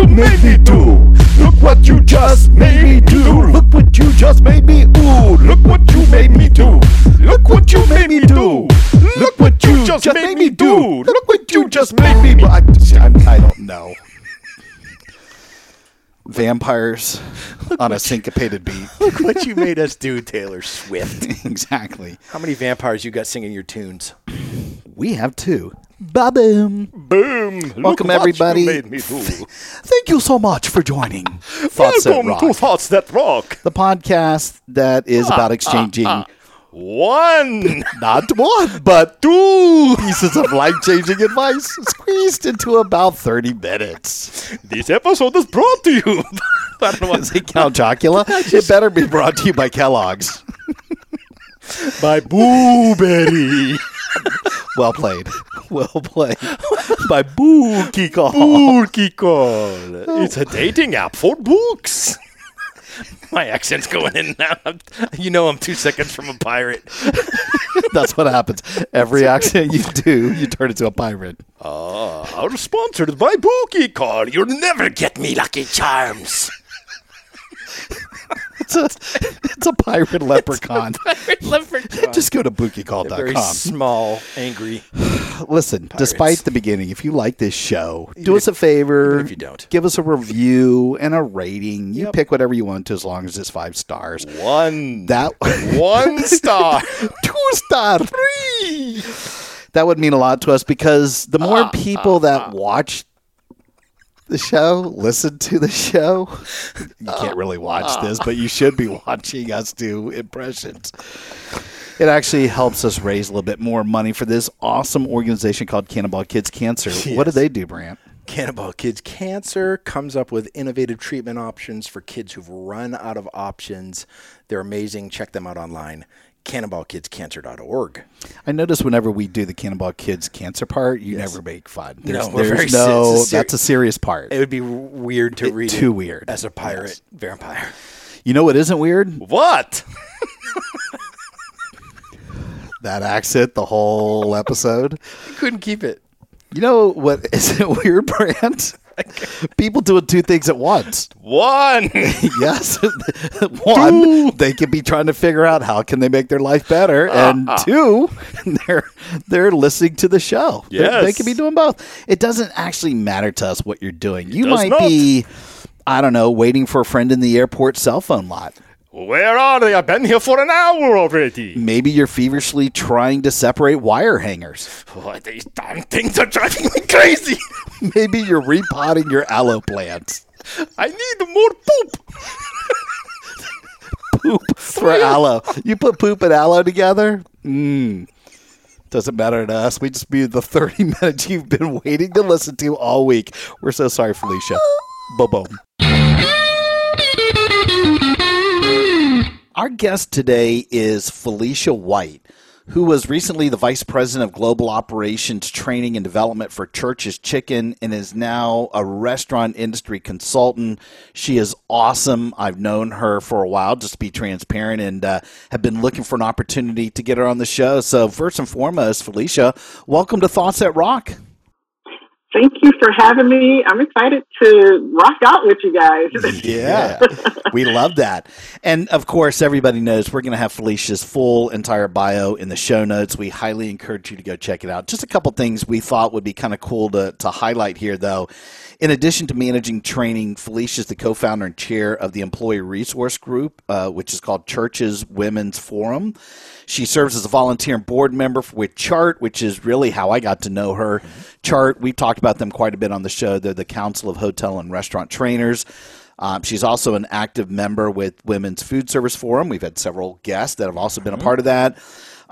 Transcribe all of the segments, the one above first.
You made me do. Look what you just made me do. Look what you just made me. Ooh, look what you made me do. Look what you made me do. Look what you just made me do. Look what you just made me. I, I don't know. Vampires on a syncopated beat. Look what you made us do, Taylor Swift. exactly. How many vampires you got singing your tunes? We have two. Ba-boom. Boom! Welcome, everybody. Thank you so much for joining Thoughts That Rock, to Thoughts That Rock. the podcast that is ah, about ah, exchanging ah. One. not one, but two pieces of life-changing advice squeezed into about 30 minutes. This episode is brought to you. I don't know Is it Count Chocula? It better be brought to you by Kellogg's. by Booberry. Well played. Well played. By Bookie Call. Bookie Call. It's a dating app for books. My accent's going in now. You know I'm two seconds from a pirate. That's what happens. Every accent you do, you turn into a pirate. Uh, our sponsored by Bookie Call. You'll never get me Lucky Charms. It's a, it's a pirate leprechaun. Leprechaun. Just go to very bookiecall.com. small, angry. Listen, despite the beginning, if you like this show, do us a favor. even if you don't. Give us a review and a rating. You Yep. pick whatever you want to as long as it's five stars. One. That one star. two star three. That would mean a lot to us because the more Ah, people that watch the show, listen to the show. You can't really watch this, but you should be watching us do impressions. It actually helps us raise a little bit more money for this awesome organization called Cannonball Kids Cancer. What do they do, Brant? Cannonball Kids Cancer comes up with innovative treatment options for kids who've run out of options. They're amazing. Check them out online. CannonballKidsCancer.org. I notice whenever we do the Cannonball Kids Cancer part, you never make fun. There's, we're there's no, it's a ser- that's a serious part. It would be weird to It- read too weird. as a pirate vampire. you know what isn't weird? What? That accent the whole episode. I Couldn't keep it. You know what isn't weird, Brant? People doing two things at once. One. Yes. One, they could be trying to figure out how can they make their life better, ah, and ah. two, they're they're listening to the show. They're- They Yes. could be doing both. It doesn't actually matter to us what you're doing. You might not. be, I don't know, waiting for a friend in the airport cell phone lot. Where are they? I've been here for an hour already. Maybe you're feverishly trying to separate wire hangers. Oh, these damn things are driving me crazy. Maybe you're repotting your aloe plants. I need more poop. poop for aloe. You put poop and aloe together? Mmm. Doesn't matter to us. We just be the 30 minutes you've been waiting to listen to all week. We're so sorry, Felicia. Bo boom, Our guest today is Felicia White, who was recently the Vice President of Global Operations Training and Development for Church's Chicken and is now a restaurant industry consultant. She is awesome. I've known her for a while, just to be transparent, and uh, have been looking for an opportunity to get her on the show. So, first and foremost, Felicia, welcome to Thoughts That Rock. Thank you for having me. I'm excited to rock out with you guys. Yeah, we love that. And of course, everybody knows we're going to have Felicia's full entire bio in the show notes. We highly encourage you to go check it out. Just a couple things we thought would be kind of cool to, to highlight here, though. In addition to managing training, Felicia is the co founder and chair of the Employee Resource Group, uh, which is called Church's Women's Forum. She serves as a volunteer and board member with Chart, which is really how I got to know her. Chart, we've talked about them quite a bit on the show. They're the Council of Hotel and Restaurant Trainers. Um, she's also an active member with Women's Food Service Forum. We've had several guests that have also been a part of that.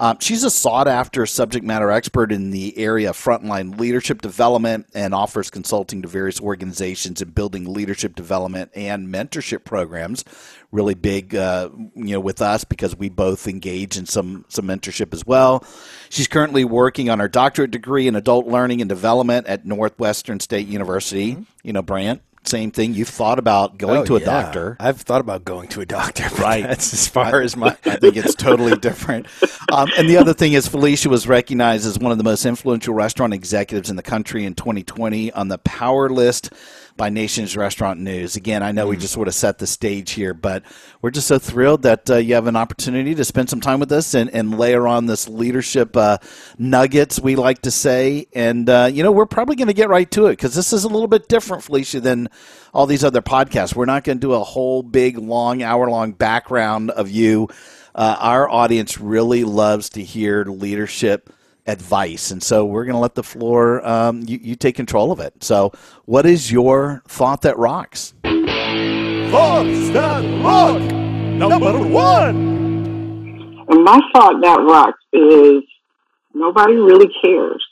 Um, she's a sought after subject matter expert in the area of frontline leadership development and offers consulting to various organizations in building leadership development and mentorship programs. Really big, uh, you know, with us because we both engage in some some mentorship as well. She's currently working on her doctorate degree in adult learning and development at Northwestern State University. Mm-hmm. You know, Brant, same thing. You've thought about going Oh, to a yeah. doctor. I've thought about going to a doctor. Right. That's as far as my. I think it's totally different. Um, and the other thing is, Felicia was recognized as one of the most influential restaurant executives in the country in 2020 on the Power List by Nation's Restaurant News. Again, I know we just sort of set the stage here, but we're just so thrilled that uh, you have an opportunity to spend some time with us and, and layer on this leadership uh, nuggets, we like to say. And, uh, you know, we're probably going to get right to it because this is a little bit different, Felicia, than all these other podcasts. We're not going to do a whole big, long, hour long background of you. Uh, our audience really loves to hear leadership advice. And so we're going to let the floor, um, you, you take control of it. So, what is your thought that rocks? Thoughts that rock. Number one. And my thought that rocks is nobody really cares.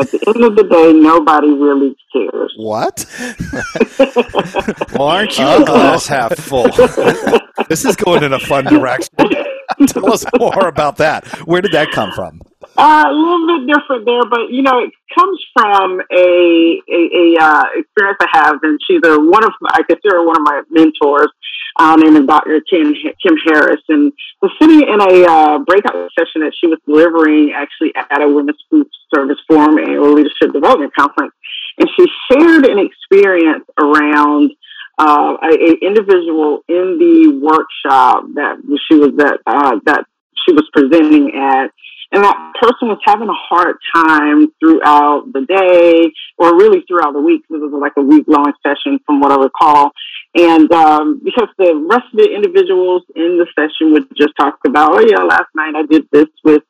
At the end of the day, nobody really cares. What? Well, aren't you a glass half full? this is going in a fun direction. Tell us more about that. Where did that come from? Uh, a little bit different there, but you know, it comes from a a, a uh, experience I have, and she's a one of I consider one of my mentors, uh, named Dr. Kim Kim Harris, and was sitting in a uh, breakout session that she was delivering actually at a Women's Food Service Forum Annual Leadership Development Conference, and she shared an experience around uh, a, a individual in the workshop that she was at uh, that she was presenting at and that person was having a hard time throughout the day or really throughout the week. It was like a week long session from what I recall. And um, because the rest of the individuals in the session would just talk about, oh, yeah, last night I did this with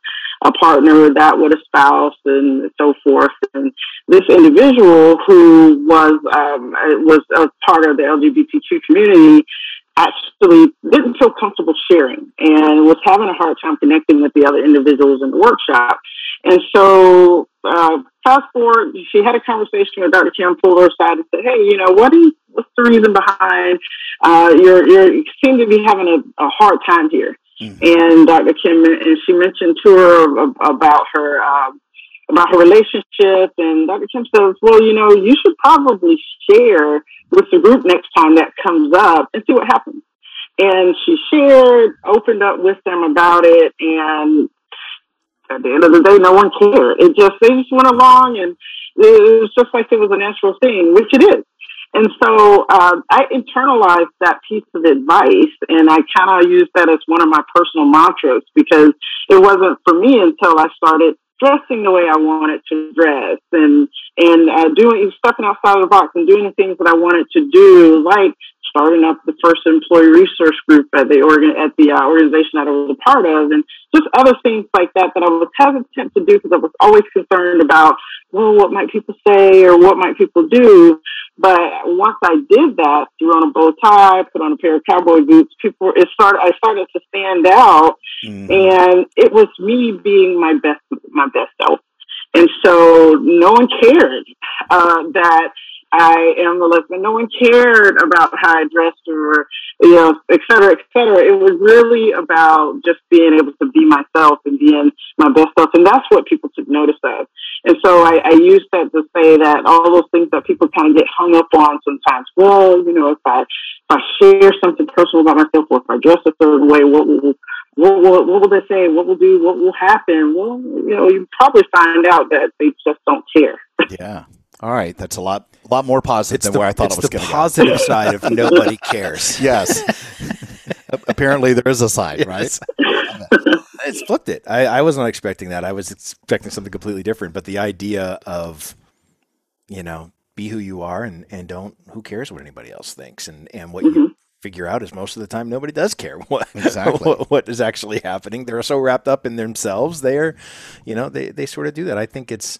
a partner, that with a spouse, and so forth. And this individual who was um, was a part of the LGBTQ community actually didn't feel comfortable sharing and was having a hard time connecting with the other individuals in the workshop. And so, uh, fast forward, she had a conversation with Dr. Kim, pulled her aside and said, "Hey, you know, what is what's the reason behind uh, you're, you're you seem to be having a, a hard time here?" And Dr. Kim, and she mentioned to her about her. Um, about her relationship, and Dr. Kim says, "Well, you know, you should probably share with the group next time that comes up and see what happens." And she shared, opened up with them about it, and at the end of the day, no one cared. It just they just went along, and it was just like it was a natural thing, which it is. And so uh, I internalized that piece of advice, and I kind of used that as one of my personal mantras because it wasn't for me until I started dressing the way I wanted to dress and and uh, doing stepping outside of the box and doing the things that I wanted to do, like starting up the first employee resource group at the organ at the uh, organization that I was a part of, and just other things like that that I was hesitant to do because I was always concerned about, well, what might people say or what might people do. But once I did that, threw on a bow tie, put on a pair of cowboy boots, people it started. I started to stand out, and it was me being my best my best self. And so no one cared uh, that I am a lesbian. No one cared about how I dressed or, you know, et cetera, et cetera. It was really about just being able to be myself and being my best self. And that's what people took notice of. And so I, I use that to say that all those things that people kind of get hung up on sometimes. Well, you know, if I, if I share something personal about myself or if I dress a certain way, what will, what will, what will they say? What will do? What will happen? Well, you know, you probably find out that they just don't care. Yeah. All right. That's a lot, a lot more positive It's than the, where I thought it was the going to positive side of nobody cares. Yes. Apparently, there is a side, right? It's flipped it. I, I was not expecting that. I was expecting something completely different. But the idea of, you know, be who you are and, and don't, who cares what anybody else thinks? And, and what you mm-hmm. figure out is most of the time nobody does care what, Exactly. what, what is actually happening. They're so wrapped up in themselves. They're, you know, they, they sort of do that. I think it's,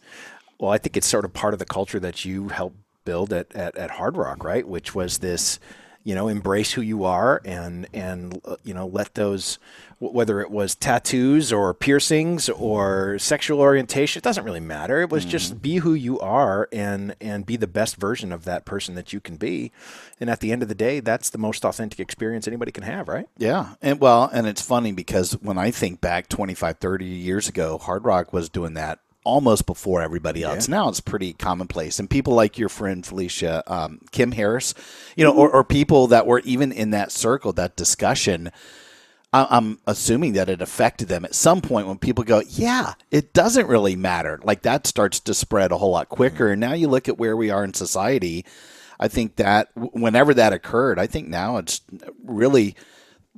well, I think it's sort of part of the culture that you helped build at, at, at Hard Rock, right? Which was this, you know, embrace who you are and and uh, you know let those whether it was tattoos or piercings or sexual orientation, it doesn't really matter. It was mm-hmm. just be who you are and and be the best version of that person that you can be. And at the end of the day, that's the most authentic experience anybody can have, right? Yeah. And well, and it's funny because when I think back 25, 30 years ago, Hard Rock was doing that almost before everybody else. Yeah. Now it's pretty commonplace. And people like your friend Felicia, um, Kim Harris, you know, or, or people that were even in that circle, that discussion. I'm assuming that it affected them at some point when people go, yeah, it doesn't really matter. Like that starts to spread a whole lot quicker. And now you look at where we are in society. I think that whenever that occurred, I think now it's really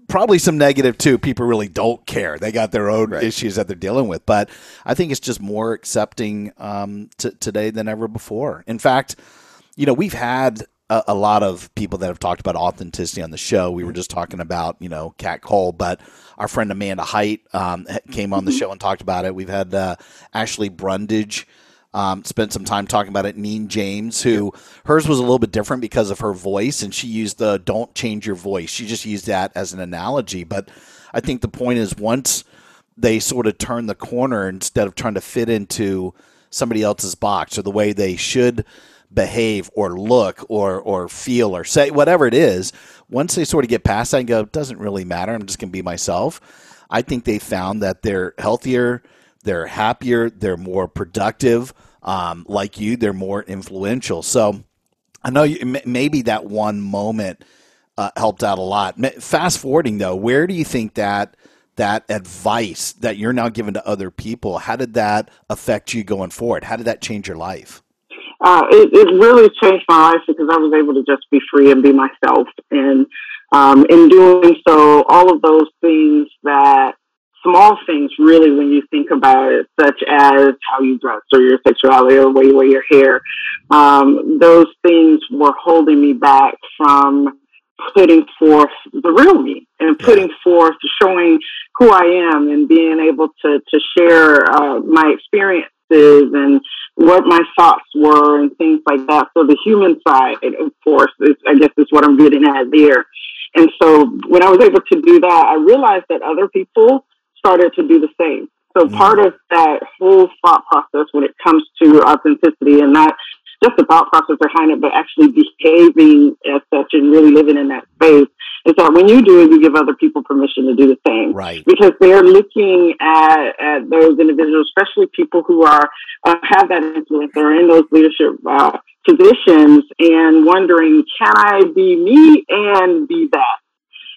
probably some negative too. People really don't care. They got their own right. issues that they're dealing with. But I think it's just more accepting um, t- today than ever before. In fact, you know, we've had a, a, lot of people that have talked about authenticity on the show. We were just talking about, you know, Kat Cole, but our friend Amanda Height um, came on the mm-hmm. show and talked about it. We've had uh, Ashley Brundage um, spent some time talking about it. Neen James, who hers was a little bit different because of her voice, and she used the "don't change your voice." She just used that as an analogy. But I think the point is once they sort of turn the corner instead of trying to fit into somebody else's box or the way they should behave or look or or feel or say whatever it is once they sort of get past that and go doesn't really matter i'm just going to be myself i think they found that they're healthier they're happier they're more productive um, like you, they're more influential. So I know you, maybe that one moment uh, helped out a lot. Fast forwarding though, where do you think that that advice that you're now giving to other people, how did that affect you going forward? How did that change your life? Uh, it, it really changed my life because I was able to just be free and be myself. And um, in doing so, all of those things small things really when you think about it, such as how you dress or your sexuality or the way you wear your hair. Um, those things were holding me back from putting forth the real me and putting forth showing who I am and being able to, to share uh, my experiences and what my thoughts were and things like that. So the human side, of course, is, I guess is what I'm getting at there. And so when I was able to do that, I realized that other people started to do the same. So mm-hmm. part of that whole thought process when it comes to authenticity and not just the thought process behind it, but actually behaving as such and really living in that space is that when you do it, you give other people permission to do the same. Right. Because they're looking at, at those individuals, especially people who are, uh, have that influence, they're in those leadership, uh, positions and wondering, can I be me and be that?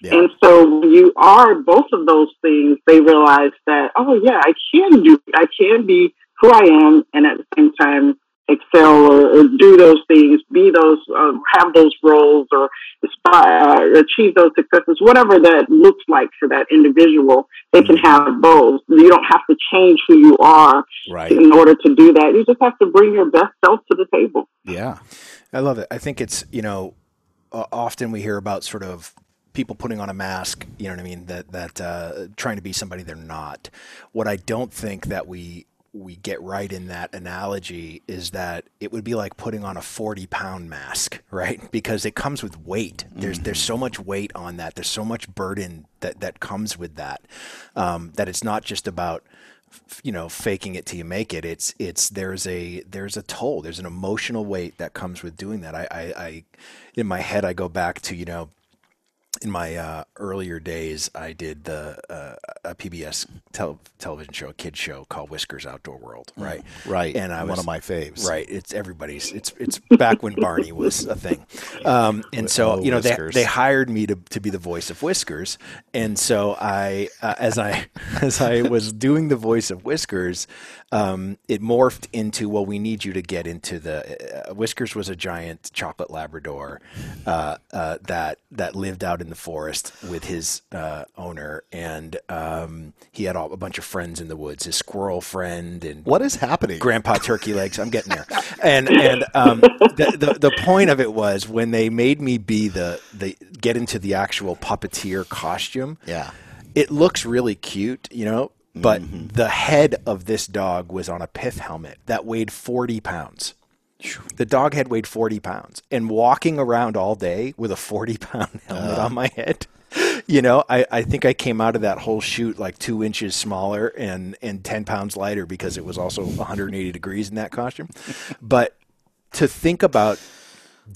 Yeah. And so you are both of those things, they realize that, oh yeah, I can do, I can be who I am and at the same time excel or, or do those things, be those, uh, have those roles or aspire, uh, achieve those successes, whatever that looks like for that individual, they can mm-hmm. have both. You don't have to change who you are right. in order to do that. You just have to bring your best self to the table. Yeah. I love it. I think it's, you know, often we hear about sort of people putting on a mask, you know what I mean, that that uh, trying to be somebody they're not. What I don't think that we we get right in that analogy is that it would be like putting on a 40 pound mask, right? Because it comes with weight. There's mm-hmm. there's so much weight on that. There's so much burden that that comes with that. Um, that it's not just about you know faking it till you make it it's it's there's a there's a toll there's an emotional weight that comes with doing that I, I, I in my head i go back to you know in my uh, earlier days, I did the uh, a PBS tel- television show, a kid show called Whiskers Outdoor World, mm, right? Right. And I was, one of my faves. Right. It's everybody's. It's it's back when Barney was a thing, um, and so oh, you know they, they hired me to, to be the voice of Whiskers, and so I uh, as I as I was doing the voice of Whiskers, um, it morphed into well, we need you to get into the uh, Whiskers was a giant chocolate Labrador uh, uh, that that lived out in the forest with his uh, owner, and um, he had all, a bunch of friends in the woods. His squirrel friend and what is happening? Grandpa Turkey Legs. I'm getting there. And and um, the, the the point of it was when they made me be the the get into the actual puppeteer costume. Yeah, it looks really cute, you know. But mm-hmm. the head of this dog was on a pith helmet that weighed 40 pounds The dog head weighed 40 pounds, and walking around all day with a 40 pound helmet Uh. on my head. You know, I, I think I came out of that whole shoot like two inches smaller and, and 10 pounds lighter because it was also 180 degrees in that costume. But to think about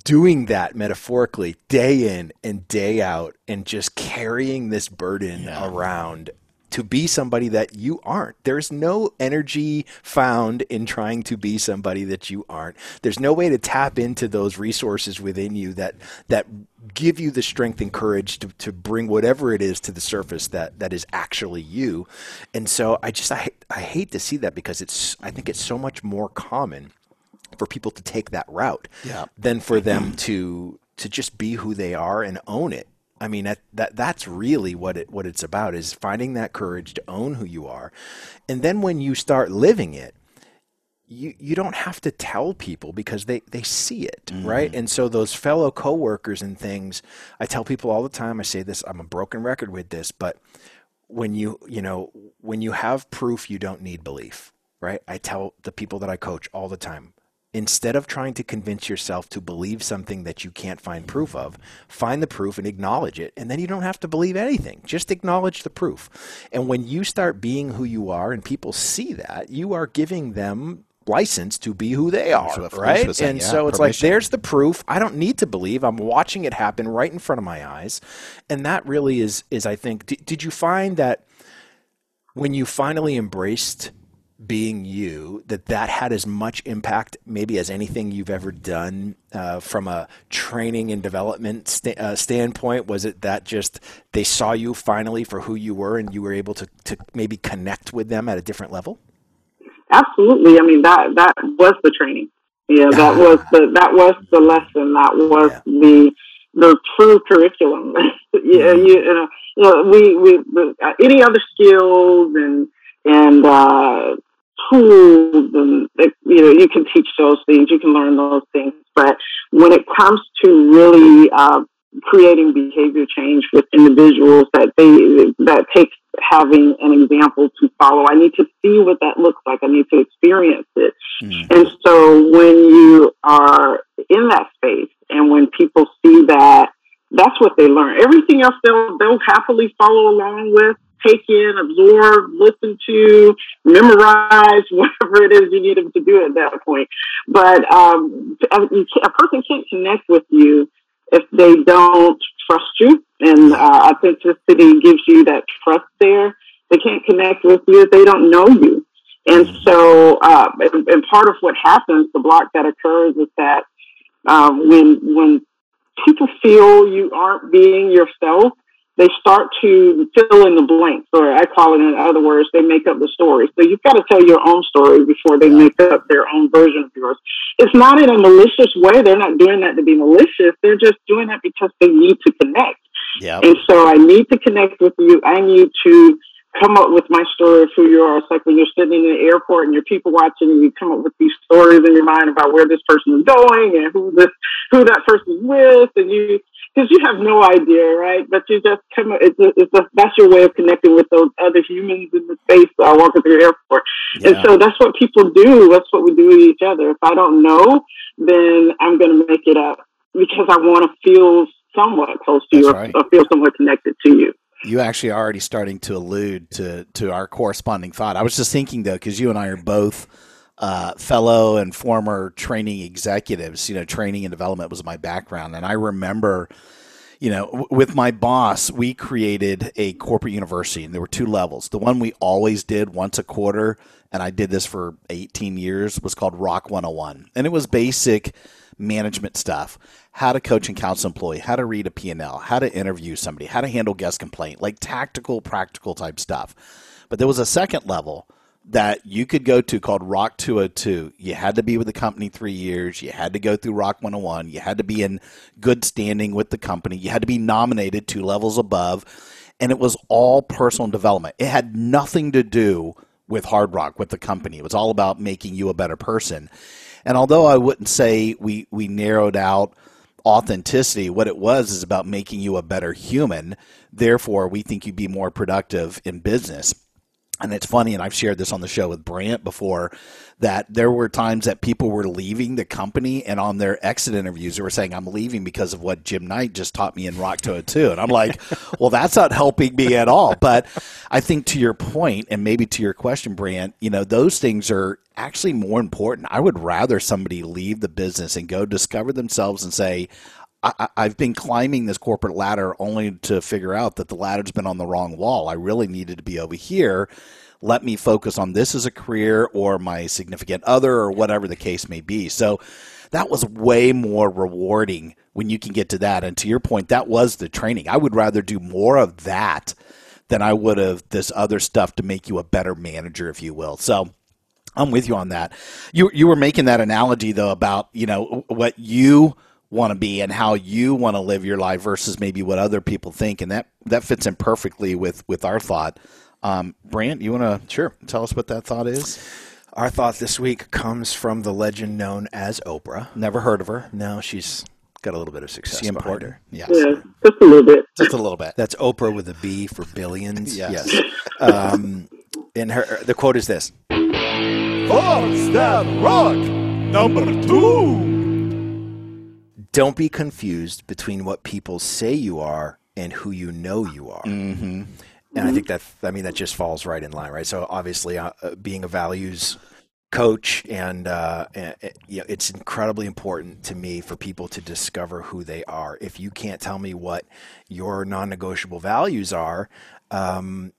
doing that metaphorically day in and day out and just carrying this burden around to be somebody that you aren't. There's no energy found in trying to be somebody that you aren't. There's no way to tap into those resources within you that that give you the strength and courage to, to bring whatever it is to the surface that that is actually you. And so I just I I hate to see that because it's I think it's so much more common for people to take that route Yeah. than for them to to just be who they are and own it. I mean that, that that's really what it what it's about is finding that courage to own who you are. And then when you start living it, you you don't have to tell people because they they see it, mm-hmm. right? And so those fellow coworkers and things, I tell people all the time, I say this, I'm a broken record with this, but when you you know when you have proof you don't need belief right i tell the people that i coach all the time instead of trying to convince yourself to believe something that you can't find proof of find the proof and acknowledge it and then you don't have to believe anything. Just acknowledge the proof. And when you start being who you are and people see that you are giving them license to be who they are Felicia right? and yeah, so it's like there's the proof. I don't need to believe. I'm watching it happen right in front of my eyes. And that really is is i think did, did you find that when you finally embraced being you that that had as much impact maybe as anything you've ever done uh, from a training and development sta- uh, standpoint was it that just they saw you finally for who you were and you were able to, to maybe connect with them at a different level Absolutely. I mean that that was the training. Yeah, that was the that was the lesson. That was Yeah. the the true curriculum. yeah, you, you know, you know, we we the, uh, any other skills and and uh, tools and you know you can teach those things, you can learn those things, but when it comes to really uh, creating behavior change with individuals that they that takes having an example to follow. I need to see what that looks like. I need to experience it. And so when you are in that space and when people see that, that's what they learn. Everything else they'll they'll happily follow along with, take in, absorb, listen to, memorize, whatever it is you need them to do at that point. But um, a, a person can't connect with you if they don't trust you. And uh, authenticity gives you that trust there. They can't connect with you if they don't know you. And so, uh, and, and part of what happens, the block that occurs is that um, when when people feel you aren't being yourself, they start to fill in the blanks, or I call it in other words, they make up the story. So you've got to tell your own story before they make up their own version of yours. It's not in a malicious way. They're not doing that to be malicious. They're just doing that because they need to connect. Yeah. And so I need to connect with you. I need to come up with my story of who you are. It's like when you're sitting in the airport and you're people watching and you come up with these stories in your mind about where this person is going and who this, who that person is with. And you, because you have no idea, right? But you just come, it's, a, it's a, that's your way of connecting with those other humans in the space uh, walking through the airport. And so that's what people do. That's what we do with each other. If I don't know, then I'm going to make it up because I want to feel somewhat close to That's you or, right. or feel somewhat connected to you. you actually are already starting to allude to to our corresponding thought. I was just thinking though, because you and I are both uh, fellow and former training executives. You know, training and development was my background, and I remember. You know, w- with my boss, we created a corporate university, and there were two levels. The one we always did once a quarter, and I did this for 18 years, was called Rock 101. And it was basic management stuff how to coach and counsel employee how to read a p&l how to interview somebody how to handle guest complaint like tactical practical type stuff but there was a second level that you could go to called rock 202 you had to be with the company three years. You had to go through rock 101 you had to be in good standing with the company. You had to be nominated two levels above. And it was all personal development. It had nothing to do with hard rock with the company. It was all about making you a better person. And although I wouldn't say we, we narrowed out authenticity, what it was is about making you a better human. Therefore, we think you'd be more productive in business. And it's funny, and I've shared this on the show with Brant before, that there were times that people were leaving the company, and on their exit interviews, they were saying, "I'm leaving because of what Jim Knight just taught me in Rock 202," and I'm like, "Well, that's not helping me at all." But I think to your point, and maybe to your question, Brant, you know, those things are actually more important. I would rather somebody leave the business and go discover themselves and say, I, have been climbing this corporate ladder only to figure out that the ladder's been on the wrong wall. I really needed to be over here. Let me focus on this as a career or my significant other or whatever the case may be. So that was way more rewarding when you can get to that. And to your point, that was the training. I would rather do more of that than I would have this other stuff to make you a better manager, if you will. So I'm with you on that. You you were making that analogy though about you know what you want to be and how you want to live your life versus maybe what other people think, and that that fits in perfectly with with our thought. Um, Brant, you want to sure tell us what that thought is? Our thought this week comes from the legend known as Oprah. Never heard of her. No, she's got a little bit of success. She important? Yes. Yeah, just a little bit. Just a little bit. That's Oprah with a B for billions. yes. yes. Um, and her the quote is this: "Fox that rock number two. Don't be confused between what people say you are and who you know you are. Mm-hmm. And I think that I mean that just falls right in line, right? So obviously, uh, uh being a values coach and, uh, and you know, it's incredibly important to me for people to discover who they are. If you can't tell me what your non-negotiable values are, um,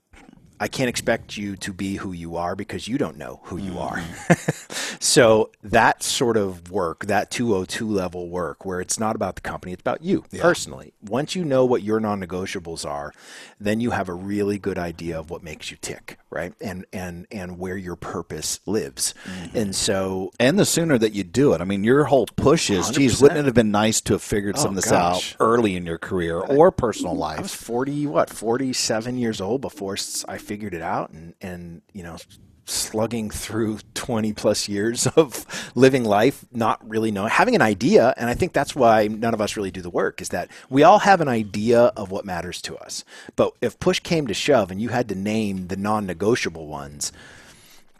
I can't expect you to be who you are because you don't know who you are. Mm-hmm. so that sort of work, that 202 level work, where it's not about the company, it's about you yeah. personally. Once you know what your non-negotiables are, then you have a really good idea of what makes you tick, right? And and and where your purpose lives. Mm-hmm. And so, and the sooner that you do it, I mean, your whole push is, 100%. geez, wouldn't it have been nice to have figured oh, some of this gosh. out early in your career or personal life? I was 40, what, 47 years old before I figured it out and and you know slugging through 20 plus years of living life not really knowing having an idea and i think that's why none of us really do the work is that we all have an idea of what matters to us. But if push came to shove and you had to name the non-negotiable ones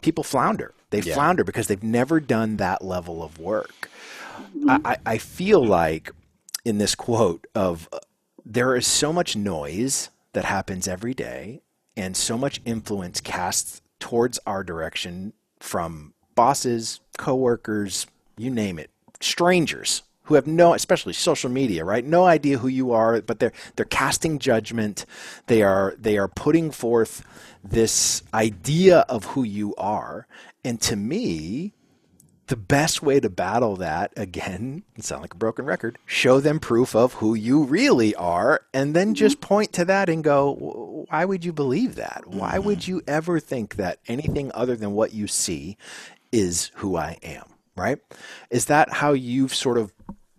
people flounder. They yeah. flounder because they've never done that level of work. I, I feel like in this quote of uh, there is so much noise that happens every day and so much influence cast towards our direction from bosses, coworkers, you name it, strangers who have no especially social media right? No idea who you are but they're they're casting judgment. They are they are putting forth this idea of who you are. And to me the best way to battle that again sound like a broken record show them proof of who you really are and then just point to that and go why would you believe that why would mm-hmm. you ever think that anything other than what you see is who i am right is that how you've sort of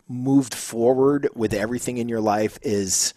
moved forward with everything in your life is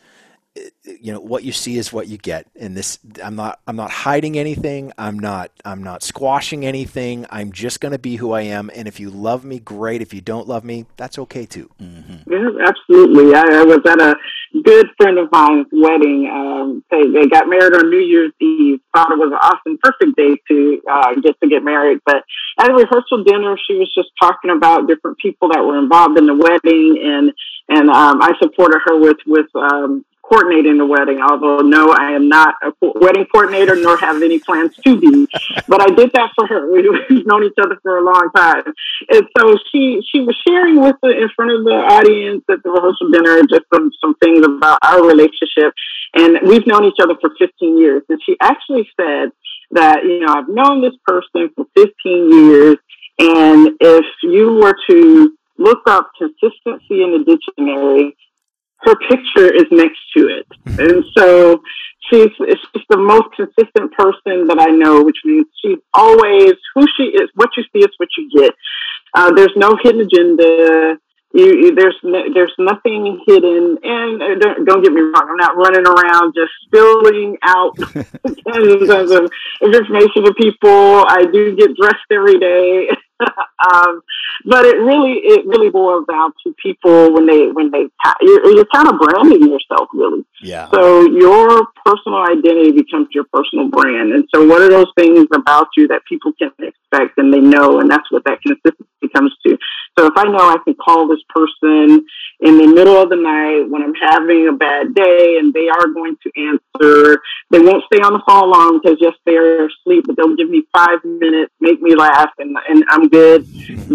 you know what you see is what you get. And this i'm not i'm not hiding anything. I'm not i'm not squashing anything. I'm just going to be who i am. And if you love me great. If you don't love me that's okay too. Mm-hmm. yeah absolutely. I, I, was at a good friend of mine's wedding um, they, they got married on new year's eve. Thought it was an awesome perfect day to uh, get to get married. But at a rehearsal dinner she was just talking about different people that were involved in the wedding. And and um, i supported her with with um, coordinating the wedding, although no, I am not a wedding coordinator nor have any plans to be. But I did that for her. We've known each other for a long time. And so she, she was sharing with the, in front of the audience at the rehearsal dinner, just some, some things about our relationship. And we've known each other for 15 years. And she actually said that, you know, I've known this person for 15 years. And if you were to look up consistency in the dictionary, her picture is next to it. And so she's, she's the most consistent person that I know, which means she's always who she is. What you see is what you get. Uh, there's no hidden agenda. You, there's no, there's nothing hidden, and uh, don't, don't, get me wrong. I'm not running around just spilling out tons of information to people. I do get dressed every day, um, but it really it really boils down to people when they when they you're, you're kind of branding yourself really. Yeah. So your personal identity becomes your personal brand, and so what are those things about you that people can expect and they know, and that's what that consistency comes to. So if I know I can call this person in the middle of the night when I'm having a bad day and they are going to answer, they won't stay on the phone long because yes, they are asleep, but they'll give me five minutes, make me laugh, and, and I'm good.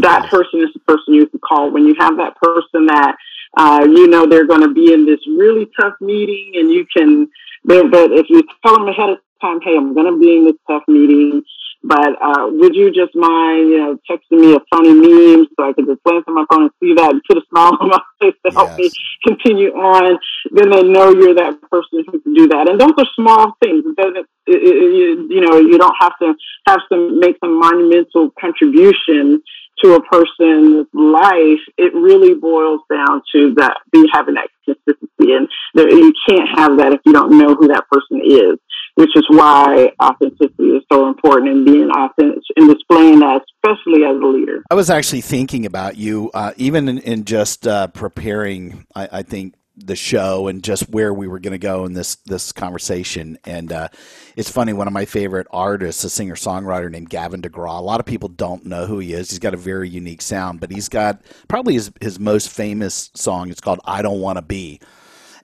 That person is the person you can call. When you have that person that uh, you know they're going to be in this really tough meeting, and you can. But if you tell them ahead of time, hey, I'm going to be in this tough meeting. But uh, would you just mind, you know, texting me a funny meme so I could just glance at my phone and see that and put a smile on my face to help me continue on? Then they know you're that person who can do that. And those are small things. It doesn't, it, it, you know, you don't have to have some make some monumental contribution to a person's life, it really boils down to that be having that consistency, and there, you can't have that if you don't know who that person is. Which is why authenticity is so important in being authentic and displaying that, especially as a leader. I was actually thinking about you, uh, even in, in just uh, preparing. I, I think the show and just where we were going to go in this this conversation. And uh, it's funny, one of my favorite artists, a singer songwriter named Gavin DeGraw. A lot of people don't know who he is. He's got a very unique sound, but he's got probably his his most famous song. It's called "I Don't Want to Be,"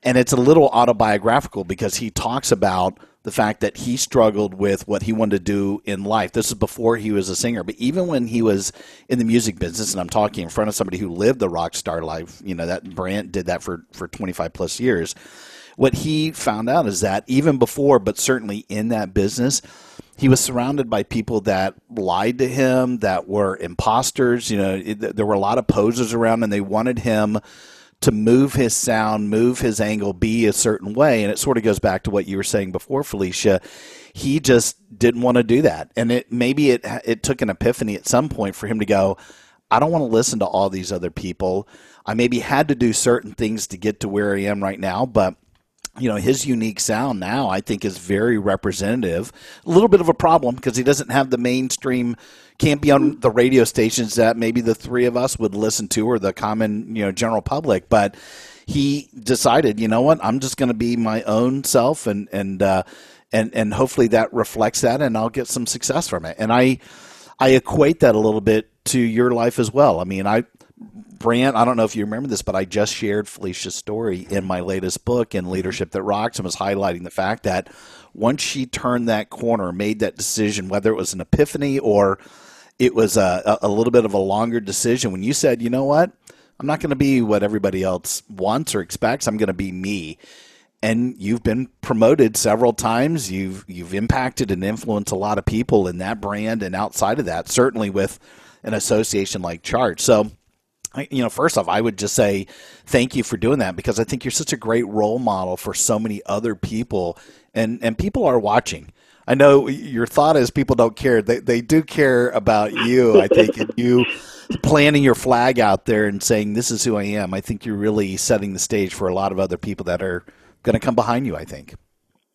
and it's a little autobiographical because he talks about the fact that he struggled with what he wanted to do in life. This is before he was a singer, but even when he was in the music business, and I'm talking in front of somebody who lived the rock star life, you know, that Brant did that for, for 25 plus years. What he found out is that even before, but certainly in that business, he was surrounded by people that lied to him, that were imposters. You know, it, there were a lot of posers around, and they wanted him to move his sound, move his angle, be a certain way. And it sort of goes back to what you were saying before, Felicia. He just didn't want to do that. And it maybe it it took an epiphany at some point for him to go, I don't want to listen to all these other people. I maybe had to do certain things to get to where I am right now, but you know his unique sound now i think is very representative a little bit of a problem because he doesn't have the mainstream can't be on the radio stations that maybe the three of us would listen to or the common you know general public but he decided you know what i'm just going to be my own self and and uh, and and hopefully that reflects that and i'll get some success from it. And i i equate that a little bit to your life as well. I mean i Brant, I don't know if you remember this, but I just shared Felicia's story in my latest book in Leadership That Rocks and was highlighting the fact that once she turned that corner, made that decision, whether it was an epiphany or it was a, a little bit of a longer decision, when you said, you know what, I'm not going to be what everybody else wants or expects, I'm going to be me. And you've been promoted several times. You've you've impacted and influenced a lot of people in that brand and outside of that, certainly with an association like Chart. So you know, first off, I would just say thank you for doing that because I think you're such a great role model for so many other people, and and people are watching. I know your thought is people don't care. They they do care about you. I think, and you planting your flag out there and saying this is who I am. I think you're really setting the stage for a lot of other people that are going to come behind you. I think,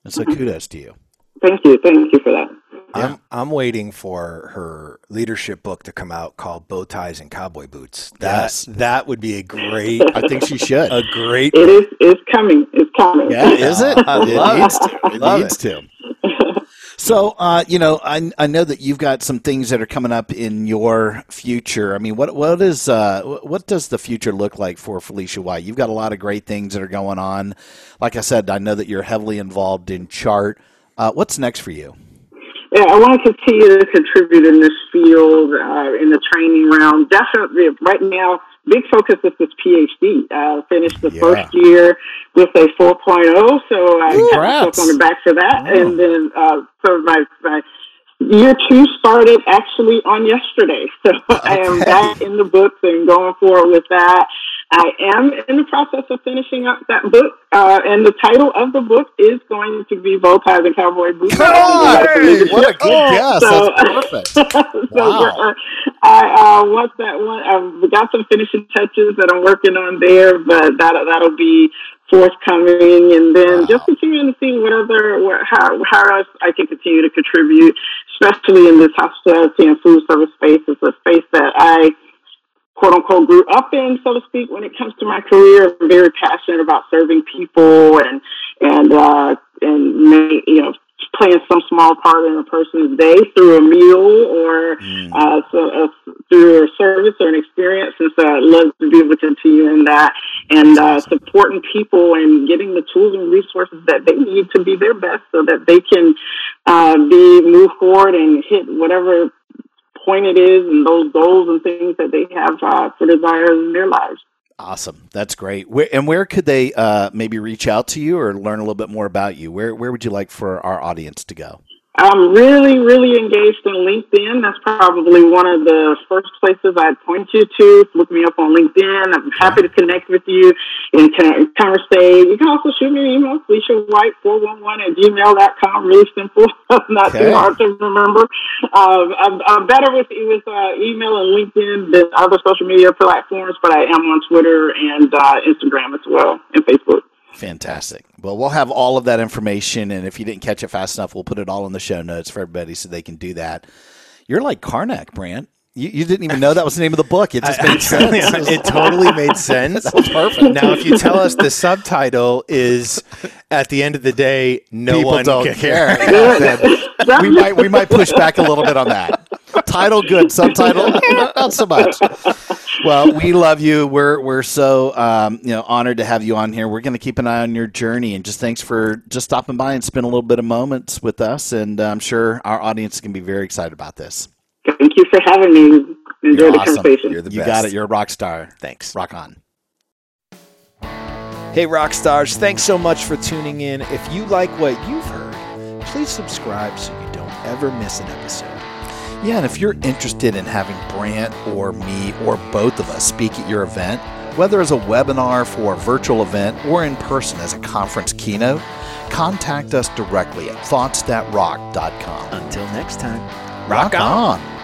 and so kudos to you. Thank you, thank you for that. I'm I'm waiting for her leadership book to come out called Bow Ties and Cowboy Boots. That yes. that would be a great. I think she should. A great. It is. It's coming. It's coming. Yeah, is it? I love it. Needs to. It love needs it. to. So, uh, you know, I, I know that you've got some things that are coming up in your future. I mean, what what is uh, what does the future look like for Felicia White? You've got a lot of great things that are going on. Like I said, I know that you're heavily involved in Chart. Uh, what's next for you? yeah, I want to continue to contribute in this field, uh, in the training realm. Definitely, right now, big focus is this PhD. Uh, finished the yeah. first year with a 4.0, so I got on the back for that. Oh. And then, uh, so my, my year two started actually on yesterday. So okay. I am back in the books and going forward with that. I am in the process of finishing up that book, uh, and the title of the book is going to be Bow Ties and Cowboy Boots. On! Hey, what a good guess! So, That's perfect. so wow. Uh, I uh, once that one, I've got some finishing touches that I'm working on there, but that that'll be forthcoming, and then wow. just continuing to see what other what, how how else I can continue to contribute, especially in this hospitality and food service space. It's a space that I quote unquote grew up in, so to speak, when it comes to my career. I'm very passionate about serving people and and uh, and may you know playing some small part in a person's day through a meal or mm. uh, so, uh, through a service or an experience. And so I'd love to be able to continue in that and uh, supporting people and getting the tools and resources that they need to be their best so that they can uh, be move forward and hit whatever point it is and those goals and things that they have uh, for desires in their lives. Awesome. That's great. Where, and where could they uh, maybe reach out to you or learn a little bit more about you? Where, where would you like for our audience to go? I'm really, really engaged in LinkedIn. That's probably one of the first places I'd point you to. Look me up on LinkedIn. I'm happy to connect with you and conversate. You can also shoot me an email, Felicia White 411 at gmail.com. Really simple, not okay. too hard to remember. Um, I'm, I'm, better with, with uh, email and LinkedIn than other social media platforms, but I am on Twitter and uh, Instagram as well and Facebook. Fantastic. Well, we'll have all of that information, and if you didn't catch it fast enough, we'll put it all in the show notes for everybody so they can do that. You're like Carnac, Brant. You, you didn't even know that was the name of the book. It just made sense. it totally made sense. that was perfect. Now, if you tell us the subtitle is, at the end of the day, no People one don't care, care. we might we might push back a little bit on that. Title good, subtitle not so much well, we love you. We're we're so um, you know honored to have you on here. We're going to keep an eye on your journey, and just thanks for just stopping by and spending a little bit of moments with us. And I'm sure our audience can be very excited about this. Thank you for having me. Enjoy You're the awesome. conversation. You're the you best. got it. You're a rock star. Thanks. Rock on. Hey, rock stars! Thanks so much for tuning in. If you like what you've heard, please subscribe so you don't ever miss an episode. Yeah, and if you're interested in having Brant or me or both of us speak at your event, whether as a webinar for a virtual event or in person as a conference keynote, contact us directly at thoughtsthatrock.com. Until next time, rock, rock on. on.